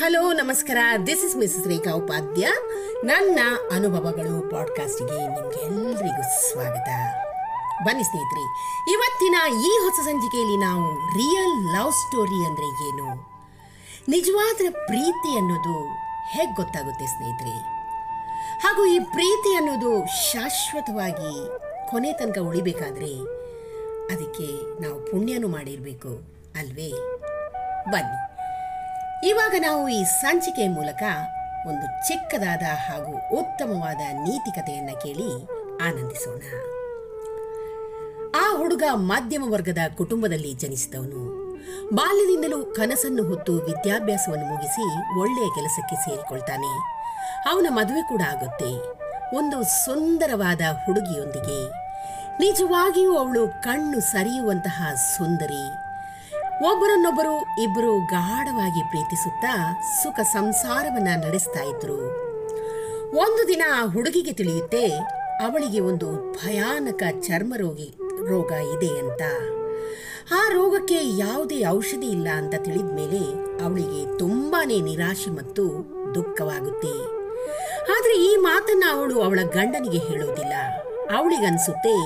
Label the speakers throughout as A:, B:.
A: Hello, ನಮಸ್ಕಾರ. This is miss Rekha Upadhya ನನ್ನ ಅನುಭವಗಳು ಪಾಡ್ಕಾಸ್ಟ್ಗೆ ನಿಮ್ಗೆಲ್ರಿಗೂ ಸ್ವಾಗತ. ಬನ್ನಿ ಸ್ನೇಹಿತರೆ, ಇವತ್ತಿನ ಈ ಹೊಸ ಸಂಚಿಕೆಯಲ್ಲಿ ನಾವು ರಿಯಲ್ ಲವ್ ಸ್ಟೋರಿ ಅಂದರೆ ಏನು? ನಿಜವಾದ ಪ್ರೀತಿ ಅನ್ನೋದು ಹೇಗೆ ಗೊತ್ತಾಗುತ್ತೆ ಸ್ನೇಹಿತರೆ? ಹಾಗೂ ಈ ಪ್ರೀತಿ ಅನ್ನೋದು ಶಾಶ್ವತವಾಗಿ ಕೊನೆ ತನಕ ಉಳಿಬೇಕಾದ್ರೆ ಅದಕ್ಕೆ ನಾವು ಪುಣ್ಯನೂ ಮಾಡಿರಬೇಕು, ಅಲ್ವೇ? ಬನ್ನಿ. ಇವಾಗ ನಾವು ಈ ಸಂಚಿಕೆ ಮೂಲಕ ಒಂದು ಚಿಕ್ಕದಾದ ಹಾಗೂ ಉತ್ತಮವಾದ ನೀತಿ ಕಥೆಯನ್ನ ಕೇಳಿ ಆನಂದಿಸೋಣ. ಆ ಹುಡುಗ ಮಧ್ಯಮ ವರ್ಗದ ಕುಟುಂಬದಲ್ಲಿ ಜನಿಸಿದವನು. ಬಾಲ್ಯದಿಂದಲೂ ಕನಸನ್ನು ಹೊತ್ತು ವಿದ್ಯಾಭ್ಯಾಸವನ್ನು ಮುಗಿಸಿ ಒಳ್ಳೆಯ ಕೆಲಸಕ್ಕೆ ಸೇರಿಕೊಳ್ತಾನೆ. ಅವನ ಮದುವೆ ಕೂಡ ಆಗುತ್ತೆ. ಒಂದು ಸುಂದರವಾದ ಹುಡುಗಿಯೊಂದಿಗೆ. ನಿಜವಾಗಿಯೂ ಅವಳು ಕಣ್ಣು ಸರಿಯುವಂತಹ ಸುಂದರಿ ಒಬ್ಬರನ್ನೊಬ್ಬರು ಇಬ್ಬರು ಗಾಢವಾಗಿ ಪ್ರೀತಿಸುತ್ತಾ ಸುಖ ಸಂಸಾರವನ್ನ ನಡೆಸ್ತಾ ಇದ್ರು. ಒಂದು ದಿನ ಆ ಹುಡುಗಿಗೆ ತಿಳಿಯುತ್ತೆ, ಅವಳಿಗೆ ಒಂದು ಭಯಾನಕ ಚರ್ಮ ರೋಗಿ ರೋಗ ಇದೆ ಅಂತ. ಆ ರೋಗಕ್ಕೆ ಯಾವುದೇ ಔಷಧಿ ಇಲ್ಲ ಅಂತ ತಿಳಿದ ಮೇಲೆ ಅವಳಿಗೆ ತುಂಬಾನೇ ನಿರಾಶೆ ಮತ್ತು ದುಃಖವಾಗುತ್ತೆ. ಆದ್ರೆ ಈ ಮಾತನ್ನ ಅವಳು ಅವಳ ಗಂಡನಿಗೆ ಹೇಳೋದಿಲ್ಲ. ಅವಳಿಗನ್ಸುತ್ತೆ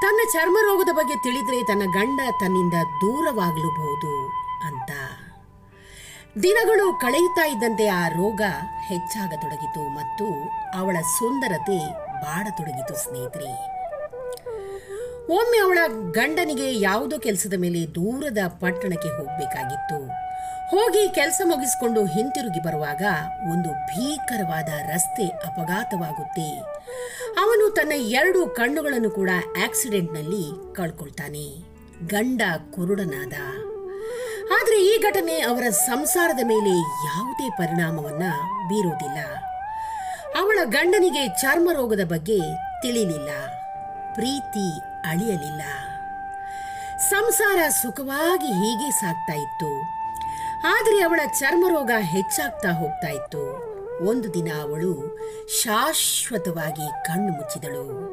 A: ತನ್ನ ಚರ್ಮ ರೋಗದ ಬಗ್ಗೆ ತಿಳಿದ್ರೆ ತನ್ನ ಗಂಡ ತನ್ನಿಂದ ದೂರವಾಗಲೂಬಹುದು ಅಂತ. ದಿನಗಳು ಕಳೆಯುತ್ತಾ ಇದ್ದಂತೆ ಆ ರೋಗ ಹೆಚ್ಚಾಗತೊಡಗಿತು ಮತ್ತು ಅವಳ ಸುಂದರತೆ ಬಾಡತೊಡಗಿತು ಸ್ನೇಹಿತರೆ. ಒಮ್ಮೆ ಅವಳ ಗಂಡನಿಗೆ ಯಾವುದೋ ಕೆಲಸದ ಮೇಲೆ ದೂರದ ಪಟ್ಟಣಕ್ಕೆ ಹೋಗಬೇಕಾಗಿತ್ತು. ಹೋಗಿ ಕೆಲಸ ಮುಗಿಸಿಕೊಂಡು ಹಿಂತಿರುಗಿ ಬರುವಾಗ ಒಂದು ಭೀಕರವಾದ ರಸ್ತೆ ಅಪಘಾತವಾಗುತ್ತೆ ಅವನು ತನ್ನ ಎರಡು ಕಣ್ಣುಗಳನ್ನು ಕೂಡ ಆಕ್ಸಿಡೆಂಟ್ನಲ್ಲಿ ಕಳ್ಕೊಳ್ತಾನೆ. ಗಂಡ ಕುರುಡನಾದ. ಆದರೆ ಈ ಘಟನೆ ಅವರ ಸಂಸಾರದ ಮೇಲೆ ಯಾವುದೇ ಪರಿಣಾಮವನ್ನ ಬೀರೋದಿಲ್ಲ. ಅವಳ ಗಂಡನಿಗೆ ಚರ್ಮ ರೋಗದ ಬಗ್ಗೆ ತಿಳಿಲಿಲ್ಲ. ಪ್ರೀತಿ ಅಳಿಯಲಿಲ್ಲ. ಸಂಸಾರ ಸುಖವಾಗಿ ಹೀಗೆ ಸಾಗ್ತಾ ಇತ್ತು. ಆದರೆ ಅವಳ ಚರ್ಮರೋಗ ಹೆಚ್ಚಾಗ್ತಾ ಹೋಗ್ತಾ ಇತ್ತು. ಒಂದು ದಿನ ಅವಳು ಶಾಶ್ವತವಾಗಿ ಕಣ್ಣು ಮುಚ್ಚಿದಳು.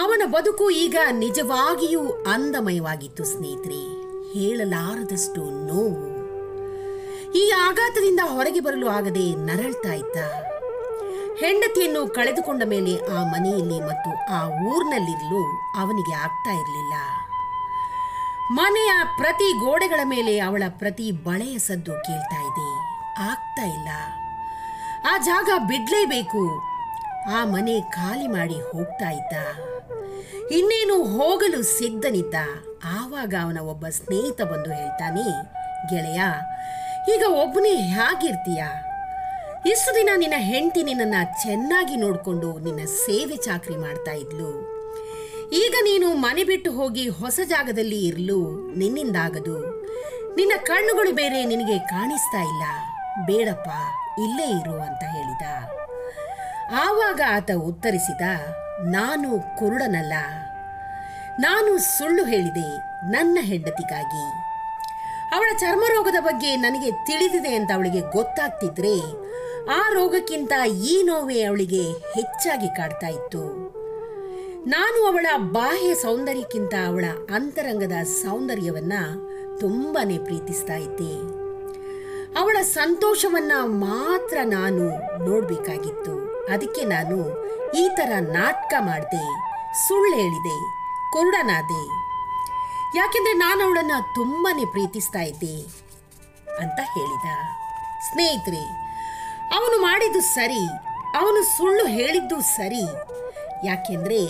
A: ಅವನ ಬದುಕು ಈಗ ನಿಜವಾಗಿಯೂ ಅಂದಮಯವಾಗಿತ್ತು ಸ್ನೇಹಿತರೆ. ಹೇಳಲಾರದಷ್ಟು ನೋವು. ಈ ಆಘಾತದಿಂದ ಹೊರಗೆ ಬರಲು ಆಗದೆ ನರಳ್ತಾ ಇದ್ದ. ಹೆಂಡತಿಯನ್ನು ಕಳೆದುಕೊಂಡ ಮೇಲೆ ಆ ಮನೆಯಲ್ಲಿ ಮತ್ತು ಆ ಊರಿನಲ್ಲಿರಲು ಅವನಿಗೆ ಆಗ್ತಾ ಇರಲಿಲ್ಲ. ಮನೆಯ ಪ್ರತಿ ಗೋಡೆಗಳ ಮೇಲೆ ಅವಳ ಪ್ರತಿ ಬಳೆಯ ಸದ್ದು ಕೇಳ್ತಾ ಇದೆ. ಆಗ್ತಾ ಇಲ್ಲ. ಆ ಜಾಗ ಬಿಡ್ಲೇಬೇಕು. ಆ ಮನೆ ಖಾಲಿ ಮಾಡಿ ಹೋಗ್ತಾ ಇದ್ದ. ಇನ್ನೇನು ಹೋಗಲು ಸಿದ್ಧನಿದ್ದ. ಆವಾಗ ಅವನ ಒಬ್ಬ ಸ್ನೇಹಿತ ಬಂದು ಹೇಳ್ತಾನೆ, ಗೆಳೆಯ, ಈಗ ಒಬ್ಬನೇ ಹೇಗಿರ್ತೀಯ? ಇಷ್ಟು ದಿನ ನಿನ್ನ ಹೆಂಡತಿ ನಿನ್ನನ್ನ ಚೆನ್ನಾಗಿ ನೋಡಿಕೊಂಡು ನಿನ್ನ ಸೇವೆ ಚಾಕ್ರಿ ಮಾಡ್ತಾ ಇದ್ಲು. ಈಗ ನೀನು ಮನೆ ಬಿಟ್ಟು ಹೋಗಿ ಹೊಸ ಜಾಗದಲ್ಲಿ ಇರಲು, ನಿನ್ನಿಂದಾಗದು. ನಿನ್ನ ಕಣ್ಣುಗಳು ಬೇರೆ ನಿನಗೆ ಕಾಣಿಸ್ತಾ ಇಲ್ಲ. ಬೇಡಪ್ಪ, ಇಲ್ಲೇ ಇರು ಅಂತ ಹೇಳಿದ. ಆವಾಗ ಆತ ಉತ್ತರಿಸಿದ, ನಾನು ಕುರುಡನಲ್ಲ. ನಾನು ಸುಳ್ಳು ಹೇಳಿದೆ, ನನ್ನ ಹೆಂಡತಿಗಾಗಿ. ಅವಳ ಚರ್ಮ ರೋಗದ ಬಗ್ಗೆ ನನಗೆ ತಿಳಿದಿದೆ ಅಂತ ಅವಳಿಗೆ ಗೊತ್ತಾಗ್ತಿದ್ರೆ, ಆ ರೋಗಕ್ಕಿಂತ ಈ ನೋವೇ ಅವಳಿಗೆ ಹೆಚ್ಚಾಗಿ ಕಾಡ್ತಾ ಇತ್ತು. ನಾನು ಅವಳ ಬಾಹ್ಯ ಸೌಂದರ್ಯಕ್ಕಿಂತ ಅವಳ ಅಂತರಂಗದ ಸೌಂದರ್ಯವನ್ನ ತುಂಬಾನೇ ಪ್ರೀತಿಸ್ತಾ ಇದ್ದೆ. ಅವಳ ಸಂತೋಷವನ್ನ ಮಾತ್ರ ನಾನು ನೋಡಬೇಕಾಗಿತ್ತು. ಅದಕ್ಕೆ ನಾನು ಈ ತರ ನಾಟಕ ಮಾಡಿದೆ, ಸುಳ್ಳು ಹೇಳಿದೆ, ಕುರುಡನಾದೆ. ಯಾಕೆಂದ್ರೆ ನಾನು ಅವಳನ್ನ ತುಂಬಾನೇ ಪ್ರೀತಿಸ್ತಾ ಇದ್ದೆ ಅಂತ ಹೇಳಿದ. ಸ್ನೇಹಿತರೆ, ಅವನು ಮಾಡಿದ್ದು ಸರಿ, ಅವನು ಸುಳ್ಳು ಹೇಳಿದ್ದು ಸರಿ. ಯಾಕೆಂದ್ರೆ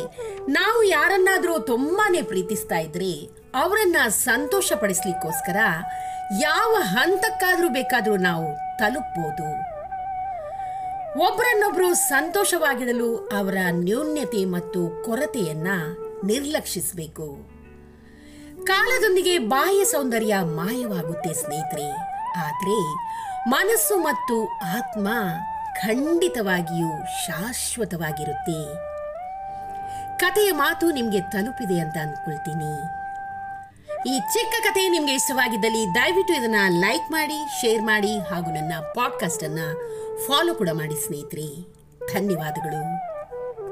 A: ನಾವು ಯಾರನ್ನಾದರೂ ತುಂಬಾನೇ ಪ್ರೀತಿಸ್ತಾ ಇದ್ರೆ ಅವರನ್ನ ಸಂತೋಷ ಪಡಿಸ್ಲಿಕ್ಕೋಸ್ಕರ ಯಾವ ಹಂತಕ್ಕಾದರೂ ಬೇಕಾದರೂ ನಾವು ತಲುಪ್ಬೋದು. ಒಬ್ಬರನ್ನೊಬ್ಬರು ಸಂತೋಷವಾಗಿಡಲು ಅವರ ನ್ಯೂನ್ಯತೆ ಮತ್ತು ಕೊರತೆಯನ್ನ ನಿರ್ಲಕ್ಷಿಸಬೇಕು. ಕಾಲದೊಂದಿಗೆ ಬಾಹ್ಯ ಸೌಂದರ್ಯ ಮಾಯವಾಗುತ್ತೆ ಸ್ನೇಹಿತರೆ. ಆದರೆ ಮನಸ್ಸು ಮತ್ತು ಆತ್ಮ ಖಂಡಿತವಾಗಿಯೂ ಶಾಶ್ವತವಾಗಿರುತ್ತೆ. ಕಥೆಯ ಮಾತು ನಿಮಗೆ ತಲುಪಿದೆ ಅಂತ ಅಂದ್ಕೊಳ್ತೀನಿ ಈ ಚಿಕ್ಕ ಕಥೆ ನಿಮಗೆ ಇಷ್ಟವಾಗಿದ್ದಲ್ಲಿ ದಯವಿಟ್ಟು ಇದನ್ನ ಲೈಕ್ ಮಾಡಿ, ಶೇರ್ ಮಾಡಿ ಹಾಗೂ ನನ್ನ ಪಾಡ್ಕಾಸ್ಟ್ ಅನ್ನ ಫಾಲೋ ಕೂಡ ಮಾಡಿ ಸ್ನೇಹಿತರೆ. ಧನ್ಯವಾದಗಳು.